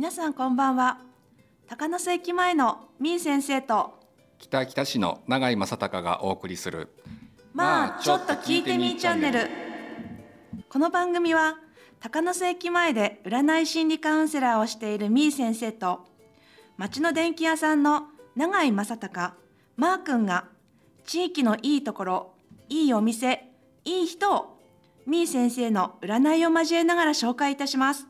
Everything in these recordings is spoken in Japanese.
皆さんこんばんは。高野瀬駅前のみー先生と北北市の永井正隆がお送りするまあちょっと聞いてみーチャンネル。この番組は高野瀬駅前で占い心理カウンセラーをしているみー先生と町の電気屋さんの永井正隆マー君が地域のいいところいいお店いい人をみー先生の占いを交えながら紹介いたします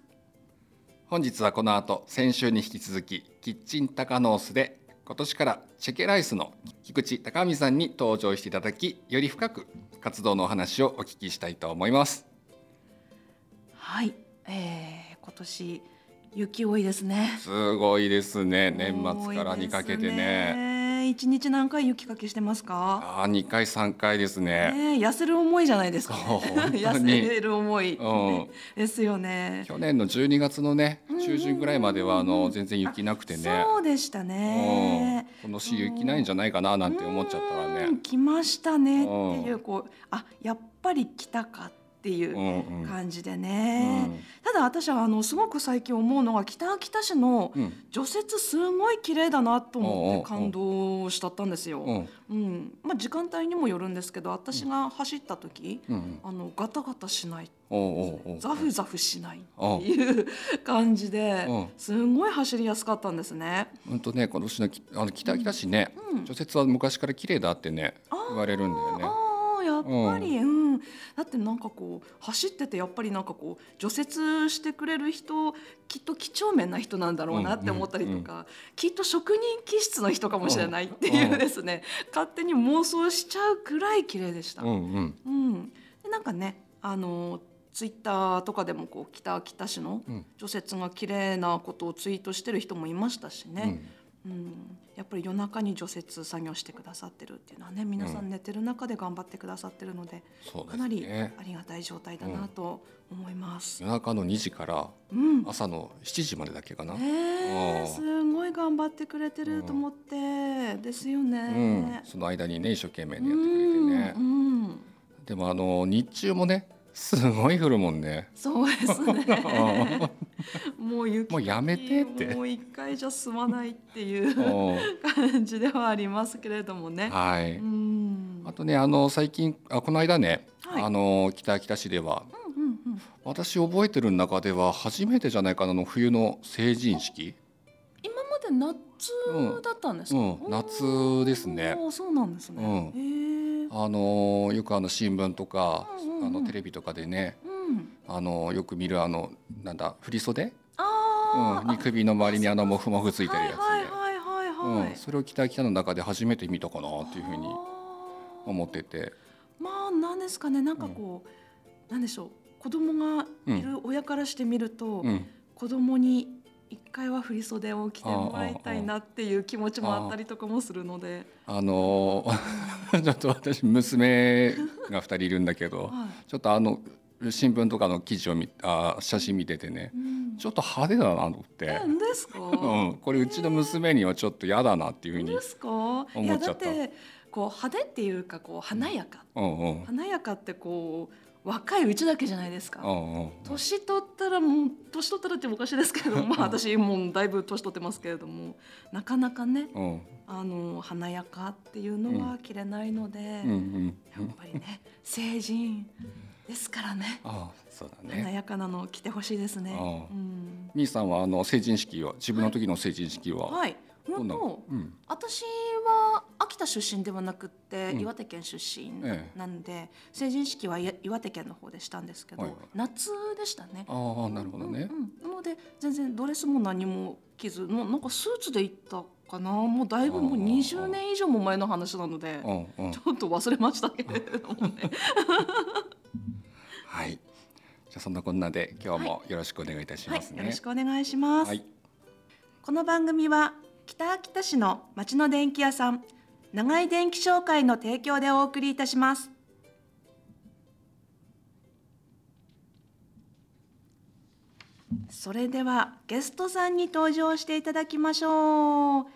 本日はこの後先週に引き続きキッチンタカノースで今年からチェケライスの菊池隆美さんに登場していただきより深く活動のお話をお聞きしたいと思います。はい、えー、今年雪多いですね。すごいですね。年末からにかけてね一日何回雪かきしてますか？あ二回三回ですね。ね痩せる思いじゃないですか、ね、痩せる思い、うん、ですよね。去年の12月のね中旬ぐらいまではあの全然雪なくてね。そうでしたね、うん、今年雪ないんじゃないかななんて思っちゃったらね。来ましたねっていうこうあやっぱり来たかっていう感じでね、うんうん、ただ私はあのすごく最近思うのが北秋田市の除雪すごい綺麗だなと思って感動しちゃったんですよ。うんうんまあ、時間帯にもよるんですけど私が走った時、うん、あのガタガタしない。ザフザフしないっていう感じですごい走りやすかったんですね。本当ね今年のあの北秋田市ね、除雪は昔から綺麗だってね言われるんだよね。やっぱり、うん、うん、だってなんかこう走っててやっぱりなんかこう除雪してくれる人きっと几帳面な人なんだろうなって思ったりとか、うんうん、きっと職人気質の人かもしれないっていうですね、勝手に妄想しちゃうくらい綺麗でした。うん、うん。うん、でなんかねあのツイッターとかでもこう北秋田市の除雪が綺麗なことをツイートしてる人もいましたしね。うん、やっぱり夜中に除雪作業してくださってるっていうのはね皆さん寝てる中で頑張ってくださってるので、うん、かなりありがたい状態だなと思います、うん、夜中の2時から朝の7時までだけかな、うん、えー、すごい頑張ってくれてると思って、ですよね、その間にね一生懸命にやってくれてね、でもあの日中もねすごい降るもんね。そうですね。もう雪もうやめてって。もう一回じゃ済まないっていう感じではありますけれどもね。はい。あとねあの最近あこの間ね、はい、あの北秋田市では、うんうんうん、私覚えてる中では初めてじゃないかなの冬の成人式。今まで夏だったんですか？うん、うん、夏ですね。そうなんですね。うん、あのよくあの新聞とか、あのテレビとかでね、うん、あのよく見るあのなんだ振袖？あ、うん、に首の周りにあのモフモフついてるやつそれを北秋田の中で初めて見たかなっていうふうに思ってて。まあなんですかねなんかこう、うん、なんでしょう子供がいる親からしてみると、うん、子供に一回は振袖を着てもらいたいなっていう気持ちもあったりとかもするので。あのー、ちょっと私娘が2人いるんだけど、はい、ちょっとあの新聞とかの記事を見あ写真見ててね、うん、ちょっと派手だなと思って。何ですか、うん、これうちの娘にはちょっと嫌だなっていうふうにですか？思っちゃった。こう派手っていうかこう華やか、うんうん、華やかってこう若いうちだけじゃないですか。年取ったらもう年取ったらっておかしいですけれども、まあ私もうだいぶ年取ってますけれども、なかなかね、うん、あの華やかっていうのは着れないので、やっぱりね成人ですからね。ああそうだね。華やかなの着てほしいですね。うん。みーさんはあの成人式は自分の時の成人式は、はい、はい本当、うん、私は秋田出身ではなくって、岩手県出身なんで、ええ、成人式は岩手県の方でしたんですけど、はいはい、夏でしたね。ああなるほどね、うんうん、なので全然ドレスも何も着ずのなんかスーツで行ったかな。もうだいぶもう20年以上も前の話なので、うんうん、ちょっと忘れましたけれどもね。はい。じゃあそんなこんなで今日もよろしくお願いいたしますね。はい、よろしくお願いします。はい、この番組は北秋田市の町の電気屋さん長井電気商会の提供でお送りいたします。それではゲストさんに登場していただきましょう。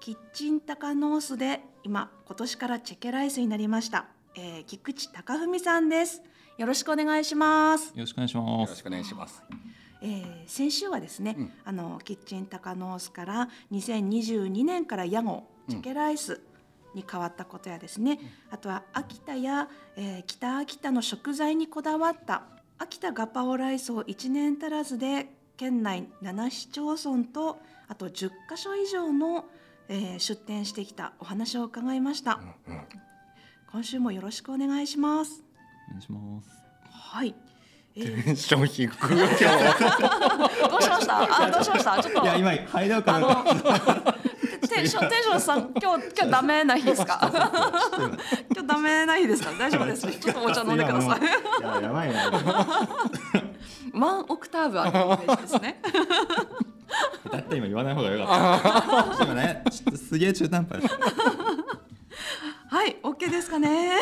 キッチンタカノースで今今年からチェケライスになりました、えー、菊池貴文さんです。よろしくお願いします。よろしくお願いします。よろしくお願いします。えー、先週はですね、うん、あのキッチンタカノースから2022年から屋号チェケライスに変わったことやですね、うん、あとは秋田や、えー、北秋田の食材にこだわった秋田ガパオライスを1年足らずで県内7市町村とあと10か所以上の、えー、出店してきたお話を伺いました、うんうん、今週もよろしくお願いします。お願いします。はいテンション低く今日どうしました？あどうしました？ちょっと。いや今入ろうかなテンションテンションさん今日今日ダメな日ですか？今日ダメな日ですか？大丈夫ですちょっとお茶飲んでください。ややばいな。ワンオクターブあるイメージですね。だって今言わない方がよかった。今ね。ちょっとすげえ中途半端はい OK ですかね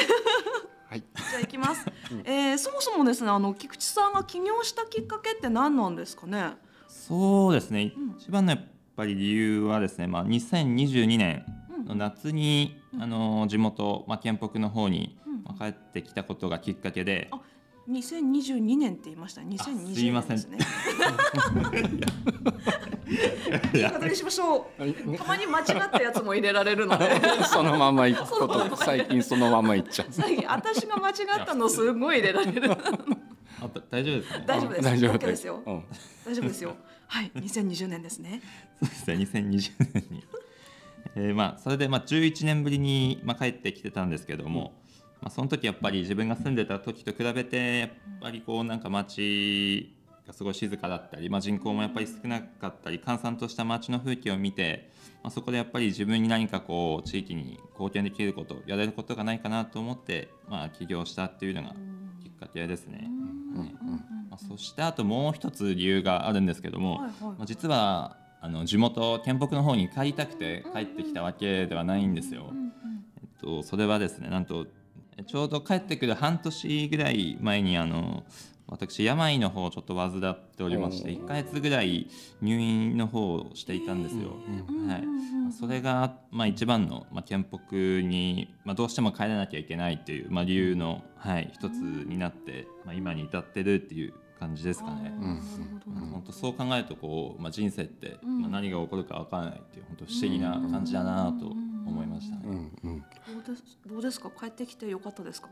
はい、じゃあ行きます、うん、えー、そもそもですねあの菊池さんが起業したきっかけって何なんですかね？そうですね、うん、一番のやっぱり理由はですね、まあ、2022年の夏に、うん、あの地元、まあ、県北の方に、まあ、帰ってきたことがきっかけで、2022年って言いました。2020年ですね。言い方にしましょう。たまに間違ったやつも入れられるので。そのまま行くこと、最近そのまま行っちゃう。最近私が間違ったのすごい入れられる。あ大丈夫ですね。大丈夫です。大丈夫ですよ。大丈夫ですよ。はい、2020年ですね。そうですね、2020年に。えー、まあそれでまあ11年ぶりにまあ帰ってきてたんですけども。まあ、その時やっぱり自分が住んでた時と比べてやっぱりこうなんか街がすごい静かだったり、まあ、人口もやっぱり少なかったり閑散とした街の風景を見て、まあ、そこでやっぱり自分に何かこう地域に貢献できることやれることがないかなと思って、まあ、起業したっていうのがきっかけですね。ねまあ、そしてあともう一つ理由があるんですけども、まあ、実はあの地元県北の方に帰りたくて帰ってきたわけではないんですよ。えっと、それはですねなんとちょうど帰ってくる半年ぐらい前にあの私病の方をちょっと患っておりまして1か月ぐらい入院の方をしていたんですよ。はい、それが、まあ、一番の、まあ、県北に、まあ、どうしても帰らなきゃいけないっていう、まあ、理由の、はい、一つになって、まあ、今に至ってるっていう感じですかね。本当そう考えるとこう、まあ、人生って、まあ、何が起こるか分からないっていう本当不思議な感じだなと思いましたね。うんうん、どうですどうですか？帰ってきてよかったですか？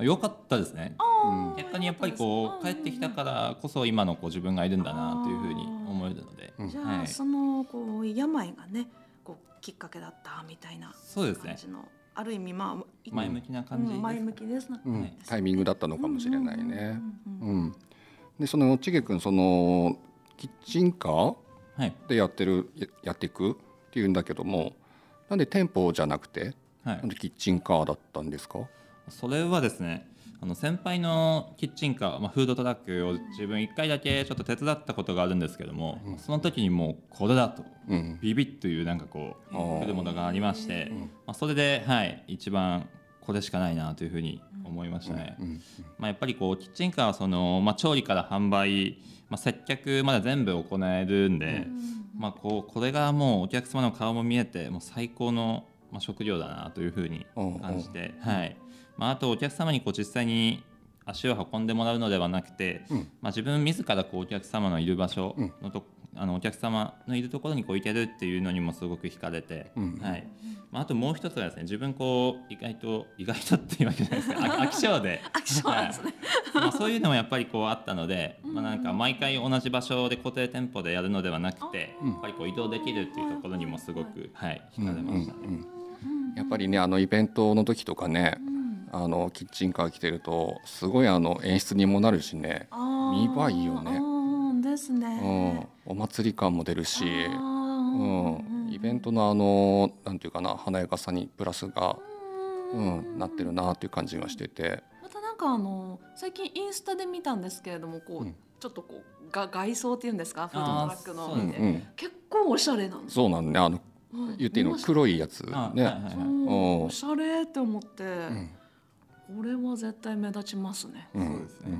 良かったですね。逆にやっぱりこう帰ってきたからこそ今のこう自分がいるんだなというふうに思えるので。じゃあ、はい、そのこう病がねこうきっかけだったみたいなそうですね。ある意味まあ前向きな感じ、うん、前向きですね、うん、タイミングだったのかもしれないね。うん。でそのちげくんそのキッチンカーでやってる、はい、やっていくっていうんだけども。なんで店舗じゃなくて、はい、なんでキッチンカーだったんですか？それはですねあの先輩のキッチンカー、まあ、フードトラックを自分1回だけちょっと手伝ったことがあるんですけども、うん、その時にもうこれだと、うん、ビビッというなんかこう来るものがありまして、うん、まあ、それで、はい、一番これしかないなというふうに思いましたね。まあ、やっぱりこうキッチンカーはその、まあ、調理から販売、まあ、接客まで全部行えるんで、まあ、こうこれがもうお客様の顔も見えてもう最高の、まあ、食料だなというふうに感じて、はい。まあ、あとお客様にこう実際に足を運んでもらうのではなくて、うん、まあ、自分自らこうお客様のいる場所のと、うん、あのお客様のいるところにこう行けるっていうのにもすごく惹かれて、うん、はい。まあ、あともう一つはですね自分こう意外と意外とっていうわけじゃないですか。飽き性で。飽き性なんですね、はい、まあ、そういうのもやっぱりこうあったので、まあ、なんか毎回同じ場所で固定店舗でやるのではなくて、やっぱりこう移動できるっていうところにもすごく、はい、惹かれましたね。やっぱりねあのイベントの時とかね、あのキッチンカー来てるとすごいあの演出にもなるしね。見栄えいいよね。ですね、うん、お祭り感も出るし、うん、イベントのあのなんていうかな華やかさにプラスが、うん、なってるなっていう感じがしてて。またなんかあの最近インスタで見たんですけれどもこう、うん、ちょっとこうが外装っていうんですか？フードトラックの、うんうん、結構おしゃれなんそうなんねあの、言っていいの黒いやつね、はいはいはい、おしゃれって思って。これは絶対目立ちますね。そうですね。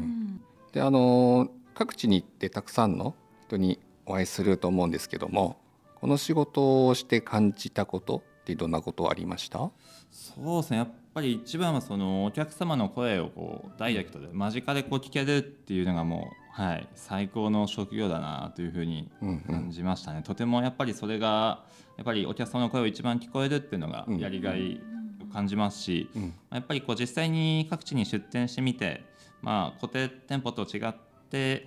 であの各地に行ってたくさんの人にお会いすると思うんですけどもこの仕事をして感じたことってどんなことありました？そうですね。やっぱり一番はそのお客様の声をこうダイレクトで間近でこう聞けるっていうのがもう、はい、最高の職業だなというふうに感じましたね、うんうん、とてもやっぱりそれがやっぱりお客様の声を一番聞こえるっていうのがやりがいを感じますし、うん、やっぱりこう実際に各地に出店してみて、まあ、固定店舗と違って、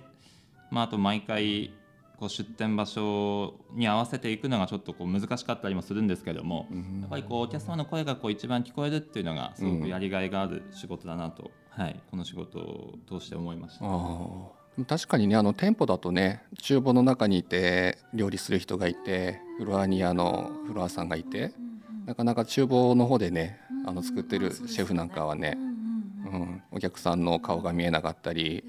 まあ、あと毎回こう出店場所に合わせていくのがちょっとこう難しかったりもするんですけども、やっぱりこうお客様の声がこう一番聞こえるっていうのがすごくやりがいがある仕事だなと、はい、この仕事を通して思いました。確かにねあの店舗だとね厨房の中にいて料理する人がいてフロアにあのフロアさんがいてなかなか厨房の方でねあの作ってるシェフなんかはね、うん、お客さんの顔が見えなかったり、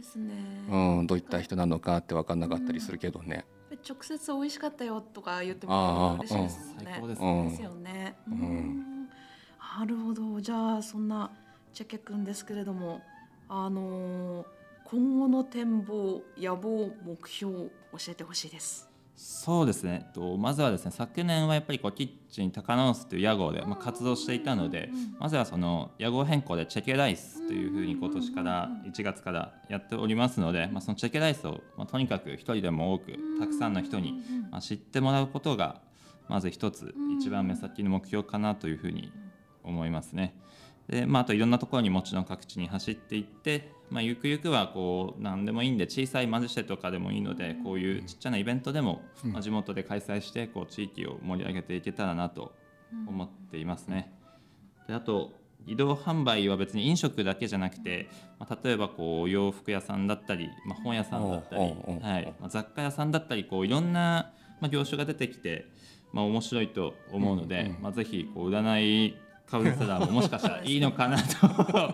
うん、どういった人なのかって分かんなかったりするけどね。直接美味しかったよとか言っても嬉しいですね。うん、ですね。ですよね。うん。なるほど。じゃあそんなチェケ君ですけれども、あのー、今後の展望、野望、目標教えてほしいです。そうですね。とまずはですね昨年はやっぱりこうキッチン高野スという屋号で、まあ、活動していたので、まずはその屋号変更でチェケライスというふうに今年から1月からやっておりますので、まあ、そのチェケライスを、まあ、とにかく一人でも多くたくさんの人に、まあ、知ってもらうことがまず一つ一番目先の目標かなというふうに思いますね。でまあ、あといろんなところにもちろん各地に走っていって、まあ、ゆくゆくはこう何でもいいんで小さいマジシェとかでもいいのでこういうちっちゃなイベントでも、まあ、地元で開催してこう地域を盛り上げていけたらなと思っていますね。であと移動販売は別に飲食だけじゃなくて、まあ、例えばこう洋服屋さんだったり、まあ、本屋さんだったり、はい。まあ、雑貨屋さんだったりこういろんな、まあ、業種が出てきて、まあ、面白いと思うので、まあ、ぜひこう占いカウンセラーももしかしたらいいのかなと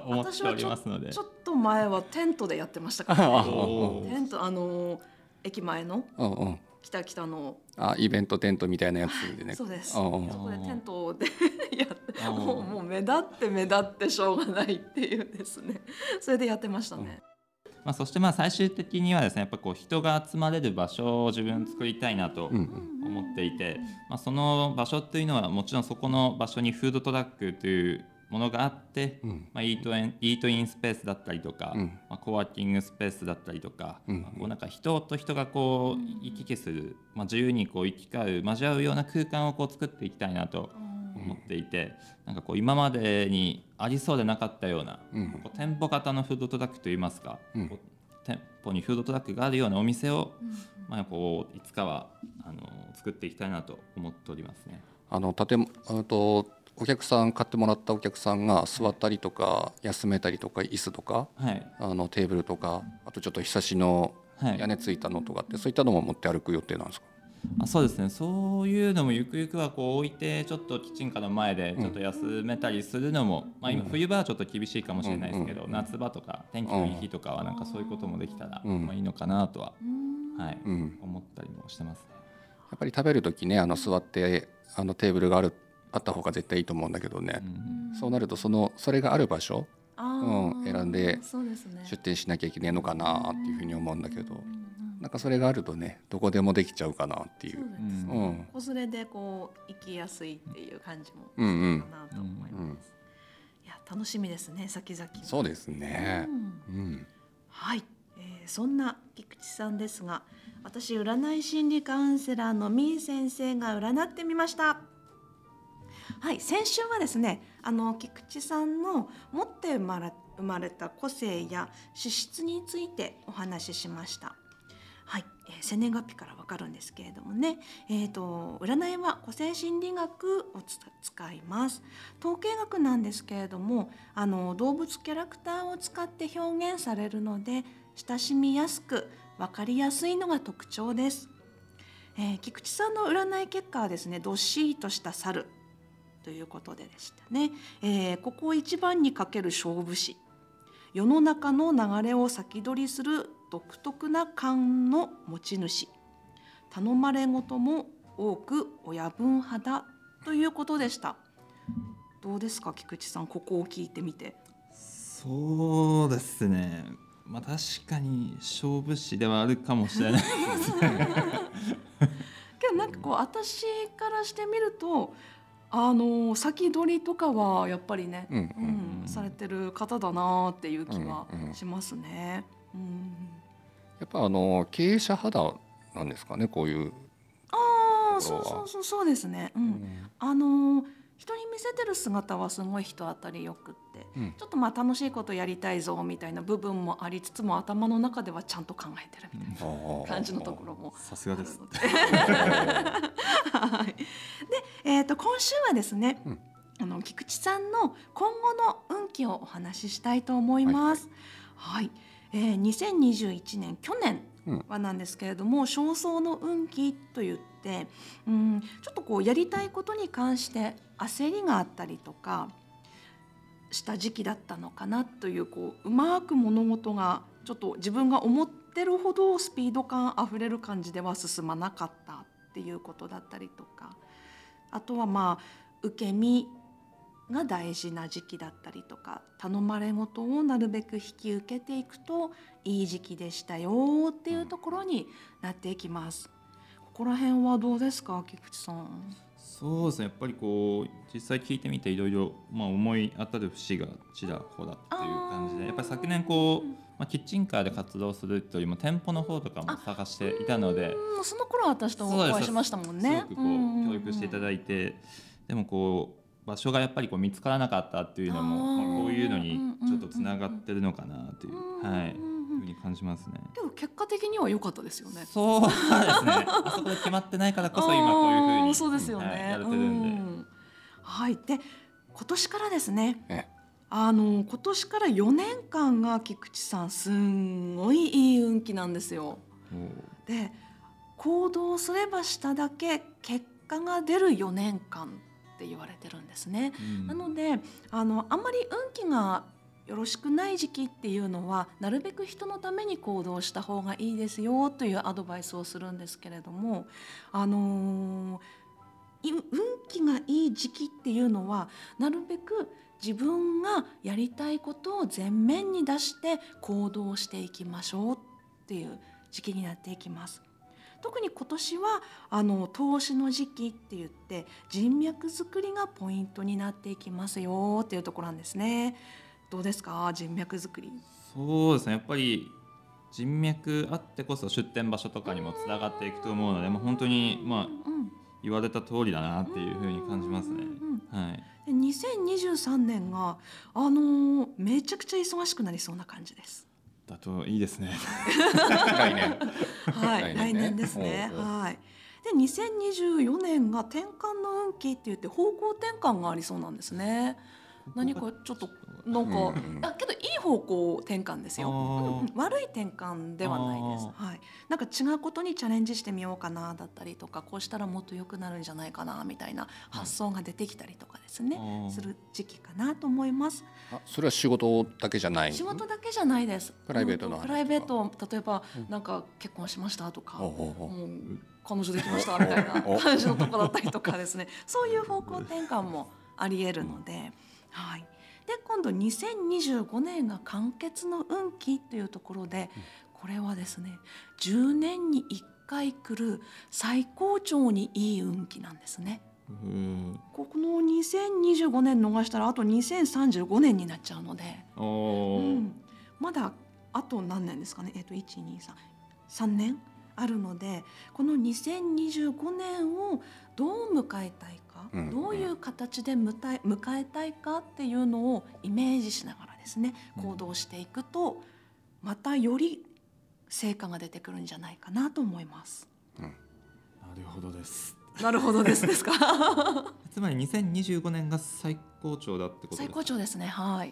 思っておりますので。ちょっと前はテントでやってましたからね。テントあの駅前の北北の。あイベントテントみたいなやつでね。そうです。そこでテントでやってもうもう目立って目立ってしょうがないっていうですね。それでやってましたね。まあ、そしてまあ最終的にはですねやっぱこう人が集まれる場所を自分作りたいなと思っていて、まあ、その場所っていうのはもちろんそこの場所にフードトラックというものがあって、まあ、イートインイートインスペースだったりとか、まあ、コワーキングスペースだったりとか、まあ、こうなんか人と人がこう行き来する、まあ、自由にこう行き交う交わうような空間をこう作っていきたいなと思っていて、なんかこう今までにありそうでなかったような、うん、こう店舗型のフードトラックといいますか、うん、店舗にフードトラックがあるようなお店を、うん、まあ、こういつかはあの作っていきたいなと思っておりますね。あの建あとお客さん買ってもらったお客さんが座ったりとか休めたりとか椅子とか、はい、あのテーブルとかあとちょっとひさしの屋根ついたのとかって、そういったのも持って歩く予定なんですか？あそうですね。そういうのもゆくゆくはこう置いてちょっとキッチンカーの前でちょっと休めたりするのも、うん、まあ、今冬場はちょっと厳しいかもしれないですけど、うん、夏場とか天気のいい日とかはなんかそういうこともできたら、まあ、いいのかなとは、はい、思ったりもしてますね。やっぱり食べる時ねあの座ってあのテーブルがあるあった方が絶対いいと思うんだけどね、そうなるとそのそれがある場所うん、選んで出店しなきゃいけないのかなっていうふうに思うんだけど。なんかそれがあるとねどこでもできちゃうかなっていう。ううん、子連れでこう行きやすいっていう感じもかなと思います。うんうん、いや楽しみですね先々。そうですね。うん、うん、はい、えー、そんな菊池さんですが、私占い心理カウンセラーのみー先生が占ってみました。はい、先週はですね、あの菊池さんの持って生まれ生まれた個性や資質についてお話ししました。はい、えー、生年月日からわかるんですけれどもね、えーと、占いは個性心理学を使います。統計学なんですけれどもあの動物キャラクターを使って表現されるので親しみやすく分かりやすいのが特徴です、えー、菊池さんの占い結果はですねどっしりとした猿ということででしたね、えー、ここを一番にかける勝負師。世の中の流れを先取りする独特な感の持ち主。頼まれ事も多く親分派だということでした。どうですか菊池さん。ここを聞いてみて。そうですね。まあ確かに勝負師ではあるかもしれないですね。けどなんかこう私からしてみるとあの先取りとかはやっぱりね、うん、うん、されてる方だなっていう気はしますね。うん、うん、やっぱあの経営者肌なんですかねこういうああそうそうそうそうですね。うん、あの人に見せてる姿はすごい人当たりよくって、うん、ちょっとまあ楽しいことやりたいぞみたいな部分もありつつも頭の中ではちゃんと考えてるみたいな感じのところもさすがです。はい、で、えーと、今週はですね、うん、あの菊池さんの今後の運気をお話ししたいと思います。はい、はい、えー、2021年去年はなんですけれども、うん、焦燥の運気と言って、うん、ちょっとこうやりたいことに関して焦りがあったりとかした時期だったのかなというこううまく物事がちょっと自分が思ってるほどスピード感あふれる感じでは進まなかったっていうことだったりとかあとはまあ受け身が大事な時期だったりとか頼まれ事をなるべく引き受けていくといい時期でしたよっていうところになっていきます。ここら辺はどうですか菊池さん。そうですねやっぱりこう実際聞いてみていろいろまあ思い当たる節がちらほらっていう感じでやっぱり昨年こう、まあ、キッチンカーで活動するというよりも店舗の方とかも探していたのでその頃私とお会いしましたもんね。すごくこう教育していただいてでもこう場所がやっぱりこう見つからなかったっていうのもまあ、こういうのにちょっとつながってるのかなという。はいふうに感じますね。でも結果的には良かったですよね。そうですね。あそこで決まってないからこそ 今こういうふうにそうですよね、はい、やれてるんで。んはいで今年からですね。あの今年から4年間が菊池さんすんごいいい運気なんですよ。で行動すればしただけ結果が出る4年間って言われてるんですね。うん、なのであのあんまり運気がよろしくない時期っていうのはなるべく人のために行動した方がいいですよというアドバイスをするんですけれどもあのー、運気がいい時期っていうのはなるべく自分がやりたいことを前面に出して行動していきましょうっていう時期になっていきます。特に今年はあの投資の時期って言って人脈作りがポイントになっていきますよっていうところなんですね。どうですか？人脈作り。そうですね。やっぱり人脈あってこそ出店場所とかにもつながっていくと思うので、まあ、本当にまあ、言われた通りだなっていうふうに感じますね。はい、2023年が、あのー、めちゃくちゃ忙しくなりそうな感じです。だといいですね。来年。はい、来年ですね。はい。で2024年が転換の運気って言って方向転換がありそうなんですね。何かちょっとなんか、あけどいい方向転換ですよ、うん、悪い転換ではないです。はい、なんか違うことにチャレンジしてみようかなだったりとかこうしたらもっと良くなるんじゃないかなみたいな発想が出てきたりとかですね、する時期かなと思います。あそれは仕事だけじゃない？仕事だけじゃないです。プライベートのプライベート例えばなんか結婚しましたとか、もう彼女できましたみたいな感じのとこだったりとかですね。そういう方向転換もありえるので。はい、で今度2025年が完結の運気というところで、これはですね10年に1回来る最高潮にいい運気なんですね。ここの2025年逃したらあと2035年になっちゃうので、うん、まだあと何年ですかね？えっ、ー、と1233年あるのでこの2025年をどう迎えたいか、うん、どういう形で迎え迎えたいかっていうのをイメージしながらですね行動していくとまたより成果が出てくるんじゃないかなと思います。うん、なるほどです。なるほどですですか？つまり2025年が最高潮だってこと最高潮ですね。はい。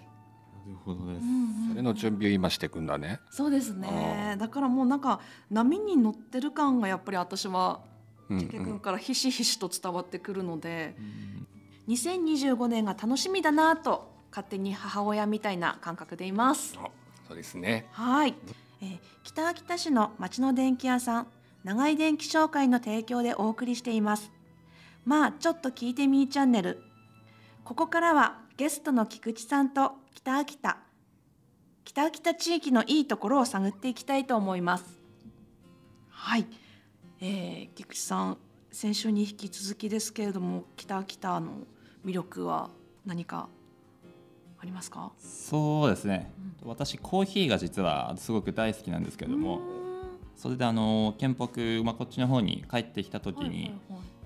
なるほどです、それの準備を今していくんだね。そうですね。だからもうなんか波に乗ってる感がやっぱり私は池君からひしひしと伝わってくるので、うん、2025年が楽しみだなと勝手に母親みたいな感覚でいます。そうですね。はい、えー、北秋田市の町の電気屋さん長井電気商会の提供でお送りしています。まあちょっと聞いてみーチャンネル。ここからはゲストの菊池さんと北秋田北秋田地域のいいところを探っていきたいと思います。はい。えー、菊池さん先週に引き続きですけれども北北の魅力は何かありますか？そうですね、うん、私コーヒーが実はすごく大好きなんですけれどもそれであの県北、まあ、こっちの方に帰ってきた時に、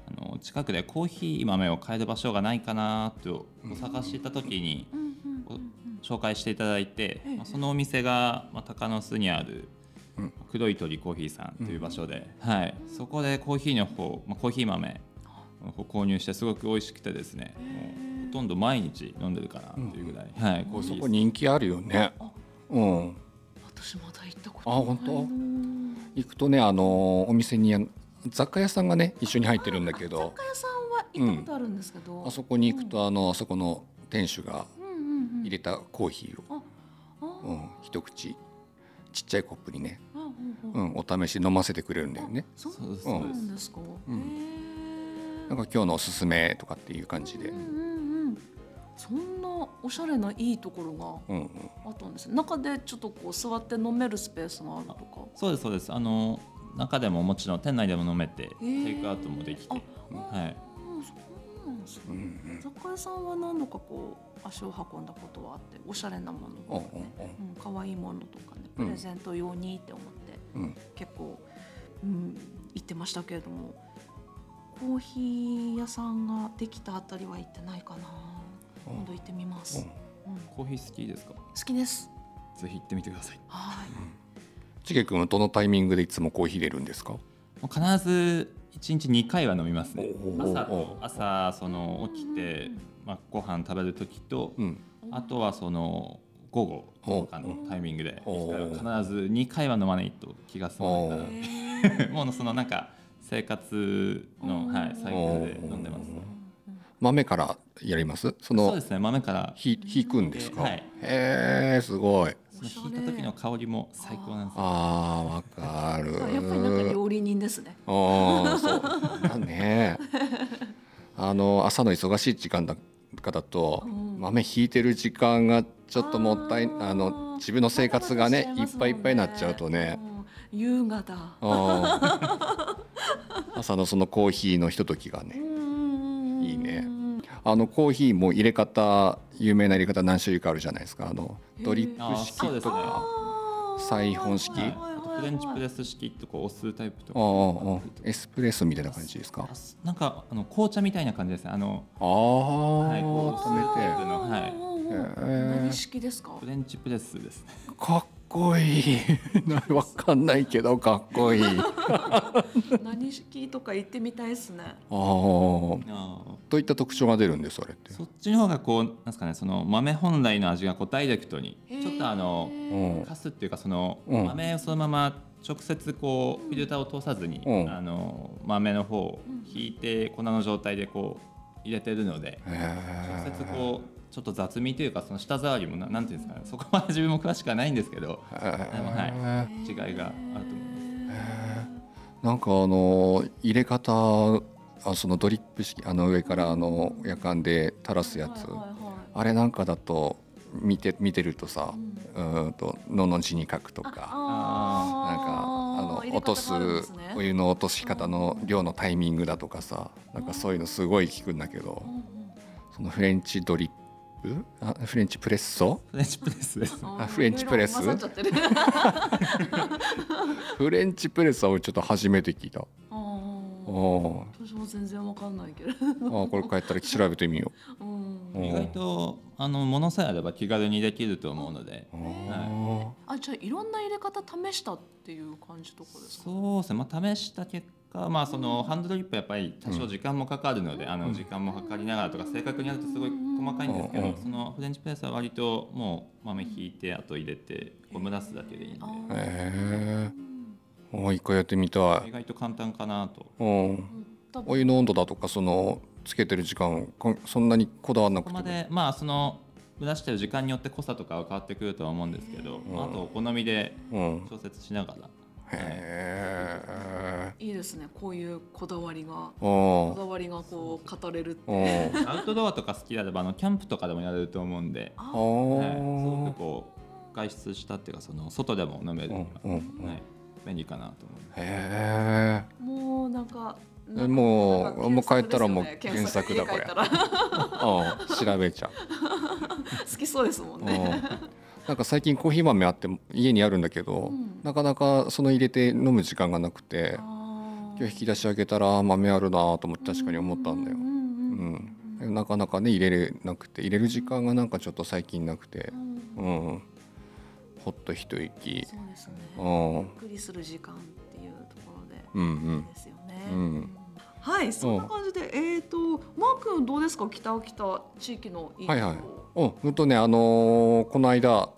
あの近くでコーヒー豆を買える場所がないかなと探していた時に、紹介していただいて、まあ、そのお店が、まあ、鷹の巣にある黒い鳥コーヒーさんという場所で、はい、そこでコーヒーの方、まあ、コーヒー豆を購入してすごく美味しくてですねもうほとんど毎日飲んでるかなというぐらい、はい、コーヒー。そこ人気あるよね。うん。私まだ行ったことないあ本当？行くとねあのお店に雑貨屋さんがね一緒に入ってるんだけど。雑貨屋さんは行ったことあるんですけど、うん、あそこに行くとあのあそこの店主が入れたコーヒーを、うん、一口。ちっちゃいコップにね、うん、お試し飲ませてくれるんだよね。そうなんです。か？うん、なんか今日のおすすめとかっていう感じで。そんなおしゃれないいところがあったんです、ね、中でちょっとこう座って飲めるスペースがあるとか。そうですそうです。あの中でももちろん店内でも飲めて、テイクアウトもできて、はい。そうなんですね。雑貨屋さんは何度かこう足を運んだことはあっておしゃれなもの。とかね、うん、可愛いものとかねプレゼント用にって思って、うん、結構、うん、行ってましたけれどもコーヒー屋さんができたあたりは行ってないかな。今度行ってみます、うん、コーヒー好きですか？好きです。ぜひ行ってみてください。はい、ちげ君はどのタイミングでいつもコーヒー入れるんですか？必ず一日二回は飲みますね。朝朝その起きてまあ、ご飯食べる時と、うん、あとはその午後とかのタイミングで必ず2回は飲まないと気が済まないから。もうそのなんか生活の、はい、サイクルで飲んでます、豆からやります？そのそうですね豆から。ひ引くんですか、はい、へえすごい。引いた時の香りも最高なんですああわかる。やっぱりなんか料理人ですね。ああそう。だね。あの朝の忙しい時間だかだと、豆引いてる時間がちょっともったいあの自分の生活がねいっぱいいっぱいになっちゃうとね。優雅だ朝のそのコーヒーのひとときがねいいね。あのコーヒーも入れ方有名な入れ方何種類かあるじゃないですか。あのドリップ式とかサイホン式、フレンチプレス式とかお酢タイプとかエスプレッソみたいな感じですか？なんかあの紅茶みたいな感じですあのああ、はい、こう止めての。はい何式ですか？フレンチプレスですかっこいい。わかんないけどかっこいい。何式とか言ってみたいですね。ああ。といった特徴が出るんですあれって？そっちの方がこうなんですかねその豆本来の味がこうダイレクトにちょっとあのかすっていうかその豆をそのまま直接こうフィルターを通さずに、あの豆の方を引いて粉の状態でこう入れてるので直接こうちょっと雑味というかその舌触りもななんていうんですかねそこまで自分も詳しくはないんですけど、はい、違いがあると思います。なんかあの入れ方あそのドリップ式あの上からあの夜間で垂らすやつ、あれなんかだと見て見てるとさ、うん、うんとのの字に書くとかなんかあの落とすお湯の落とし方の量のタイミングだとかさなんかそういうのすごい聞くんだけど、そのフレンチドリップあフレンチプレッソ？フレンチプレスです。あフレンチプレス フレンチプレスは俺ちょっと初めて聞いた。私も全然わかんないけど。あこれ帰ったら調べてみよう、うん、意外とあのものさえあれば気軽にできると思うので、はい、あじゃあいろんな入れ方試したっていう感じとかですか？そうですね。まあ試した結果まあそのハンドドリップやっぱり多少時間もかかるので、うん、あの時間も測りながらとか正確にやるとすごい細かいんですけど、そのフレンチプレスは割ともう豆引いてあと入れてこう蒸らすだけでいいんで。へえお一回やってみたい。意外と簡単かなと、うん、お湯の温度だとかそのつけてる時間そんなにこだわらなくてまでまあその蒸らしてる時間によって濃さとかは変わってくるとは思うんですけど、うん、あとお好みで調節しながら、うん、へえいいですねこういうこだわりが。こだわりがこう語れるって。アウトドアとか好きであればあのキャンプとかでもやれると思うんで、はい、すごくこう外出したっていうかその外でも飲める、うんはい。便利かなと思う。へえ。もうなんかもう、もう帰ったらもう原作だこれ。調べちゃう。好きそうですもんね。なんか最近コーヒー豆あって家にあるんだけど、うん、なかなかその入れて飲む時間がなくて今日引き出し開けたら豆あるなと思って確かに思ったんだよ。うん、なかなかね入れれなくて入れる時間がなんかちょっと最近なくて、うん、ほっと一息。そうですね。ゆっくりする時間っていうところで、うんうん、ですよね。うん。はいそんな感じでえっ、ー、とマー君どうですか？北北地域のいいはいはい。おうんとねあのー、この間、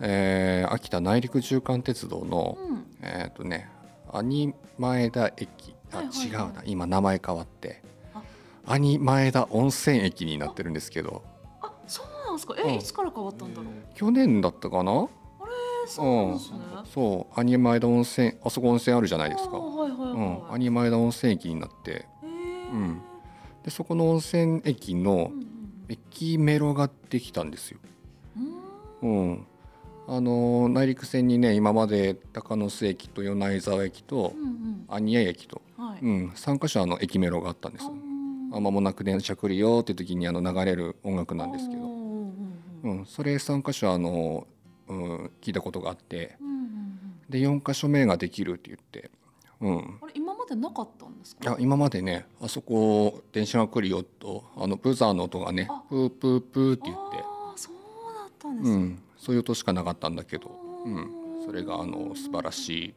えー、秋田内陸中間鉄道の、うん、えっ、ー、とね兄前田駅あ、はいはいはい、違うな今名前変わって。兄前田温泉駅になってるんですけど。あそうなんですか。え、うん、いつから変わったんだろう？去年だったかな？あれそうなんですね、うん、そう。兄前田温泉あそこ温泉あるじゃないですか。うん、兄前田温泉駅になって、うん、でそこの温泉駅の駅メロができたんですよ。うん、あの内陸線にね今まで高野須駅と米沢駅と安仁屋駅と、はい、うん、3か所あの駅メロがあったんです。あ間もなく電車来るよって時にあの流れる音楽なんですけど、うん、それ3か所あの、うん、聞いたことがあって、で4か所目ができるって言って。うん、あれ今までなかったんですか？いや今までねあそこ電車が来るよとあのブザーの音がねプープープーって言って。そうだったんです、ね、うん、そういう音しかなかったんだけど、うん、それがあの素晴らしい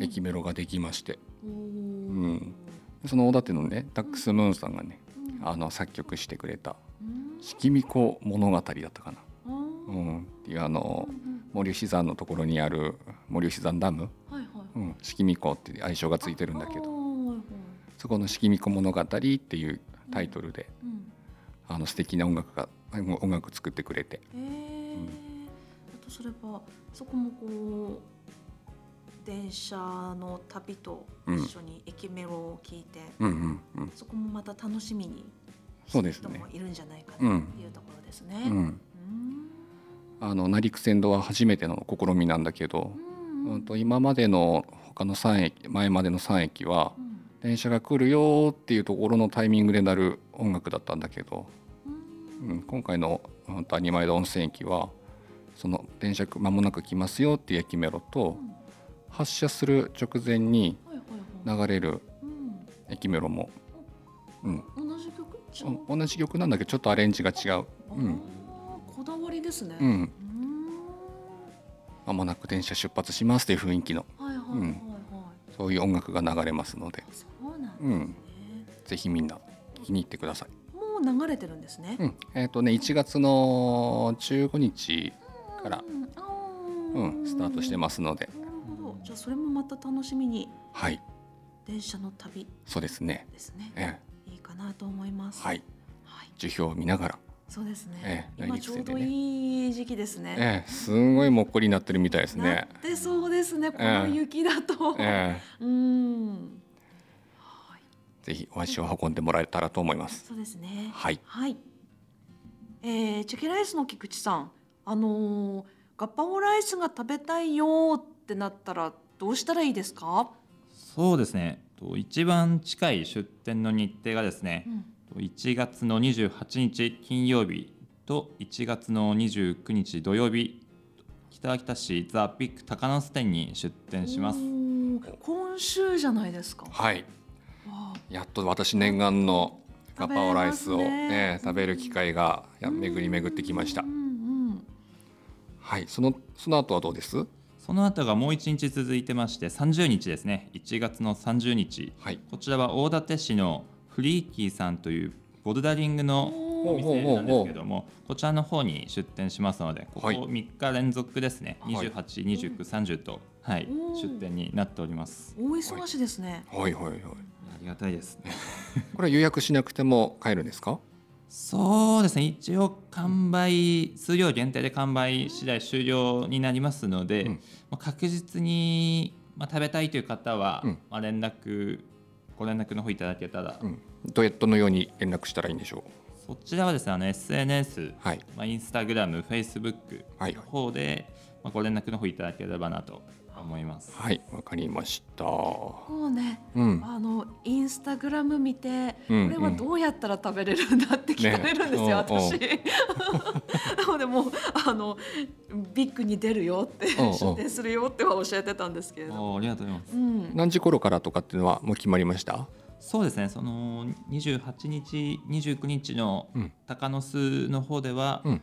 駅メロができまして、うん、その大館のねダックスムーンさんがね、あの作曲してくれた「しきみこ物語」だったかな。うん、っていうあの森吉山のところにある森吉山ダム、はいうん、式見子って愛称がついてるんだけど。そこの「式見子物語」っていうタイトルで、うん、あの素敵な音楽が音楽作ってくれて。えー。うん、あとそれはそこもこう電車の旅と一緒に駅メロを聞いて、うんうんうん、そこもまた楽しみにそうですね。いるんじゃないかなっていうところですね。うん、あの成陸線道は初めての試みなんだけど、うん。と今までの他の3駅前までの3駅は、電車が来るよっていうところのタイミングで鳴る音楽だったんだけど、うん、今回の本当に前田温泉駅はその電車間もなく来ますよっていう駅メロと、発車する直前に流れる駅メロも、うん、同じ曲？同じ曲なんだけどちょっとアレンジが違う、うん、こだわりですね、うん。まもなく電車出発しますという雰囲気の、そういう音楽が流れますので。そうなんですね、うん、ぜひみんな気に入ってください。もう流れてるんですね、うん、えっ、ー、とね1月の15日からうん、スタートしてますのでなるほどじゃあそれもまた楽しみにはい電車の旅そうですねですね、ええ、いいかなと思いますはい、はい、樹氷を見ながらそうですね。ええ、今ちょうどいい時期ですね。ええ、すごいもっこりになってるみたいですね。でそうですね。この雪だと。ええ、うん。はい。ぜひお足を運んでもらえたらと思います。そうですね。はい。はい。えー、チェケライスの菊池さん、あのー、ガッパオライスが食べたいよってなったらどうしたらいいですか？そうですね。と一番近い出店の日程がですね。うん。1月の28日金曜日と1月の29日土曜日北秋田市ザ・ビッグ高野店に出店します。今週じゃないですか。はい。やっと私念願のガパオライスを、ね、食べる機会がや巡り巡ってきました、はいそのその後はどうです？その後がもう1日続いてまして30日ですね。1月の30日、はい、こちらは大館市のフリーキーさんというボルダリングのお店なんですけどもこちらの方に出店しますのでここ3日連続ですね、はい、28、29、30と、はい、出店になっております。大忙しですね、はい、はいはい。はいありがたいですね。これ予約しなくても買えるんですか？そうですね。一応完売数量限定で完売次第終了になりますので、うん、まあ、確実に、まあ、食べたいという方は、うん、まあ、連絡ご連絡の方いただけたら、うん、どうやってのように連絡したらいいんでしょう？そちらはですねあの SNS、はい、まあ、インスタグラムフェイスブックの方で、はい、まあ、ご連絡の方いただければなと思います。はい、わかりました。もうね、うん、あのインスタグラム見て、うんこれはどうやったら食べれるんだって聞かれるんですよ、ねうん私。なのでもうあのビッグに出るよってうんうん出店するよっては教えてたんですけれど。おーありがとうございます。うん。何時頃からとかっていうのはもう決まりました？そうですね。その28日、29日のうん鷹の巣の方ではうん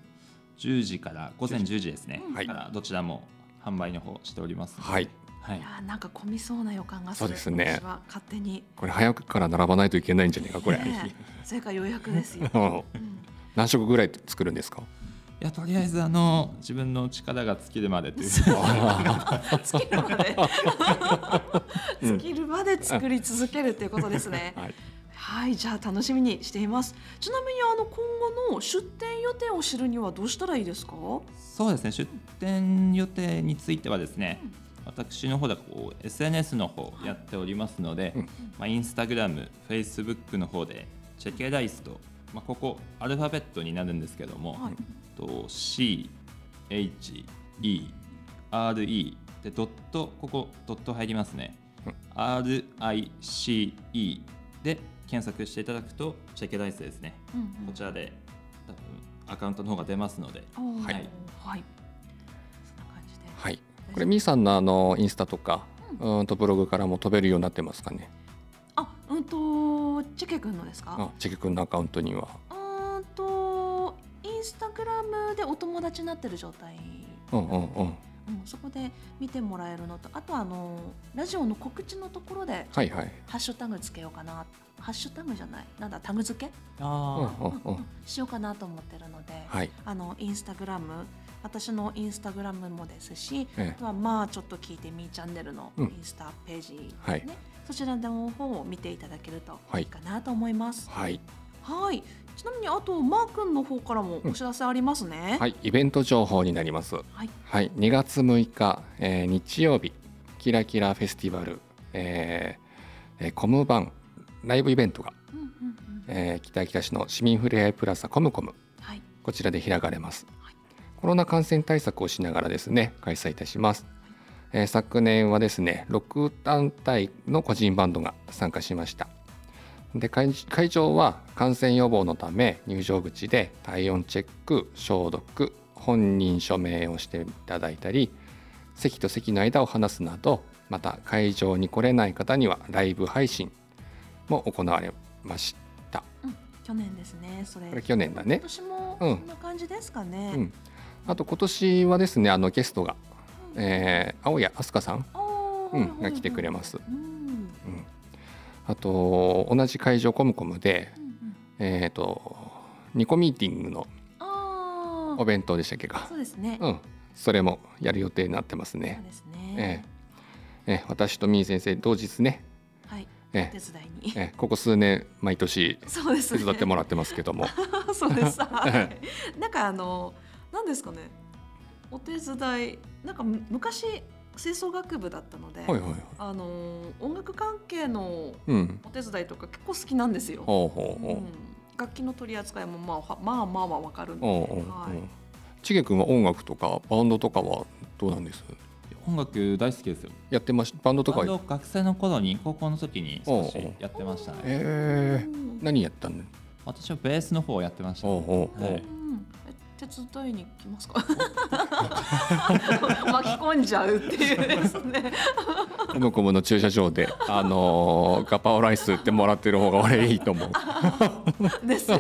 10時から午前10時ですね。はいからどちらも販売の方しております。はい、はいい。なんか混みそうな予感がする。そうですね私は勝手に。これ早くから並ばないといけないんじゃないかこれ。それから予約ですよ。何食ぐらい作るんですか？いやとりあえずあの自分の力が尽きるまでという。尽きるまで尽きるまで作り続けるっていうことですね。はい。はい、じゃあ楽しみにしています。ちなみにあの今後の出店予定を知るにはどうしたらいいですか？そうですね。出店予定についてはですね、私の方でこう SNS の方やっておりますので、うん。まあ、インスタグラム、フェイスブックの方でチェケライスと、まあ、ここアルファベットになるんですけども、はい。と C、H、E、R、E でドットここドット入りますね、R、I、C、E で検索していただくとチェケライスですね、こちらで多分アカウントの方が出ますので、はいはい、そんな感じで。はい。これみーさんのあのインスタとか、うんとブログからも飛べるようになってますかね。あ、うんとチェケ君のですか？あ、チェキ君のアカウントには。うーんとインスタグラムでお友達になってる状態。うんうんうん。うん、そこで見てもらえるのとあとあのラジオの告知のところではいはい。ハッシュタグつけようかなハッシュタグじゃないなんだタグ付け、うんあうんうん。しようかなと思ってるので、はい。あのインスタグラム私のインスタグラムもですし、ええあとはまあちょっと聞いてみーチャンネルのイうんンスタページ、ねはいそちらの方を見ていただけるとはいいいかなと思います。はい。はい。ちなみにあとマー君の方からもお知らせありますね。はい。イベント情報になります。はい。はい、2月6日、えー日曜日キラキラフェスティバル、えーえーコムバンライブイベントが、うんうんうん。えー北秋田市の市民ふれあいプラザコムコムはい。こちらで開かれます、はいコロナ感染対策をしながらですね開催いたします、えー昨年はですね6団体の個人バンドが参加しましたで会会場は感染予防のため入場口で体温チェック消毒本人署名をしていただいたり席と席の間を離すなどまた会場に来れない方にはライブ配信も行われましたうん。去年ですね。それ。これ去年だね今年もうんこんな感じですかね。うん、あと今年はですねあのゲストが、えー青谷飛鳥さん、うんが来てくれますうん。うん、あと同じ会場コムコムで、うんうんえー、とニコミーティングの。お弁当でしたっけかそうですね。うん、それもやる予定になってますね。ですえね。えええ私とみー先生同日ね、はい。えお手伝いに。ええここ数年毎年そうですね。手伝ってもらってますけども、そうです。はい。なんかあのなんですかね。お手伝いなんかむ昔吹奏楽部だったので、はいはいはい。あの音楽関係のうん、お手伝いとか結構好きなんですよ。ほうほうん。楽器の取り扱いもまあはまあまあはわかるんう、で。ちげくん。は音楽とかバンドとかはどうなんです？音楽大好きですよ。やってましバンドとか。バンド学生の頃に高校の時に少しやってましたね。えー、うん。何やったの？私はベースの方をやってました、おうおうおう、はい手伝いに来ますか。巻き込んじゃうっていうですね。コムコムの駐車場で、あのーガパオライスってもらってる方が俺いいと思う。です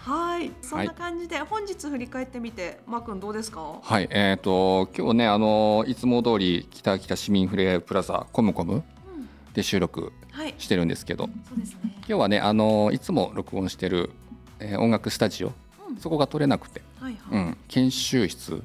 はいそんな感じで、本日振り返ってみてマー君どうですか？はい、えっ、と今日ね、あのーいつも通り北秋田市民ふれあいプラザコムコムうん。で収録はい。してるんですけど、そうですね。今日はね、あのーいつも録音してる、えー音楽スタジオ、うん。そこが取れなくて、はいはい、うん、研修室、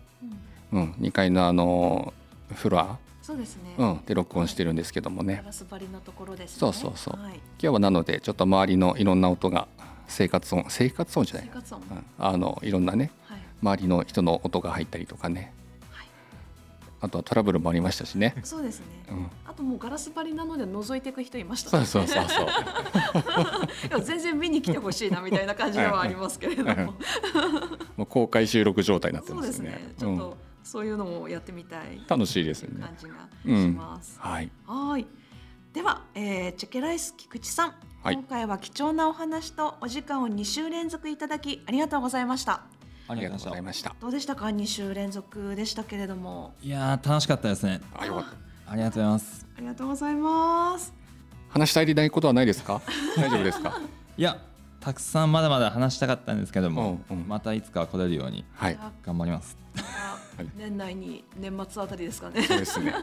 うん。うん、2階のあのーフロア、そうですね、うん、で録音してるんですけどもね。ガ。ラス張りのところですね。そうそうそう。はい、今日はなのでちょっと周りのいろんな音が生活音生活音じゃない。生活音、うん。あのいろんなねはい。周りの人の音が入ったりとかね。はいあとはトラブルもありましたしね、そうですね、うん、あともうガラス張りなので覗いていく人いました。ねそうそうそうそう。全然見に来てほしいなみたいな感じではありますけれども。もう公開収録状態になってますよね。ね。ちょっとそういうのもやってみたい。楽しいですね。感じがします。うん、はい。はい。では、えー、チェケライス菊池さん、はい、今回は貴重なお話とお時間を2週連続いただきありがとうございました。ありがとうございました。どうでしたか？2週連続でしたけれども。いや楽しかったですね。あよかった。ありがとうございます。ありがとうございます。話したいないことはないですか？大丈夫ですか？いやたくさんまだまだ話したかったんですけども、うんうん、またいつか来れるように頑張ります。はい、年内に年末あたりですかね。そうですね。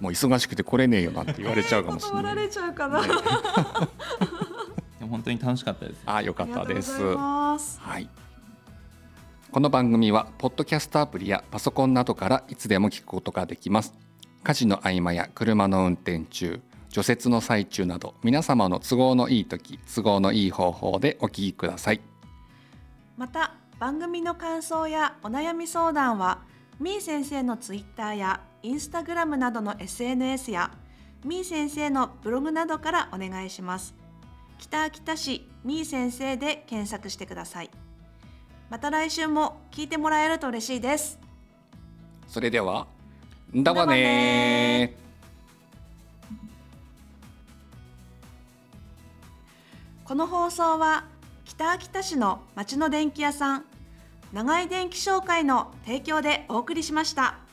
もう忙しくて来れねえよなって言われちゃうかもしれない。断られちゃうかな。でも本当に楽しかったです。あ、よかったです。はい。この番組はポッドキャストアプリやパソコンなどからいつでも聞くことができます。家事の合間や車の運転中、除雪の最中など皆様の都合のいい時都合のいい方法でお聞きください。また番組の感想やお悩み相談はみー先生のツイッターやインスタグラムなどの SNS やみー先生のブログなどからお願いします。北秋田市みー先生で検索してください。また来週も聞いてもらえると嬉しいですそれではだわねこの放送は北秋田市の町の電気屋さん長井電気商会の提供でお送りしました。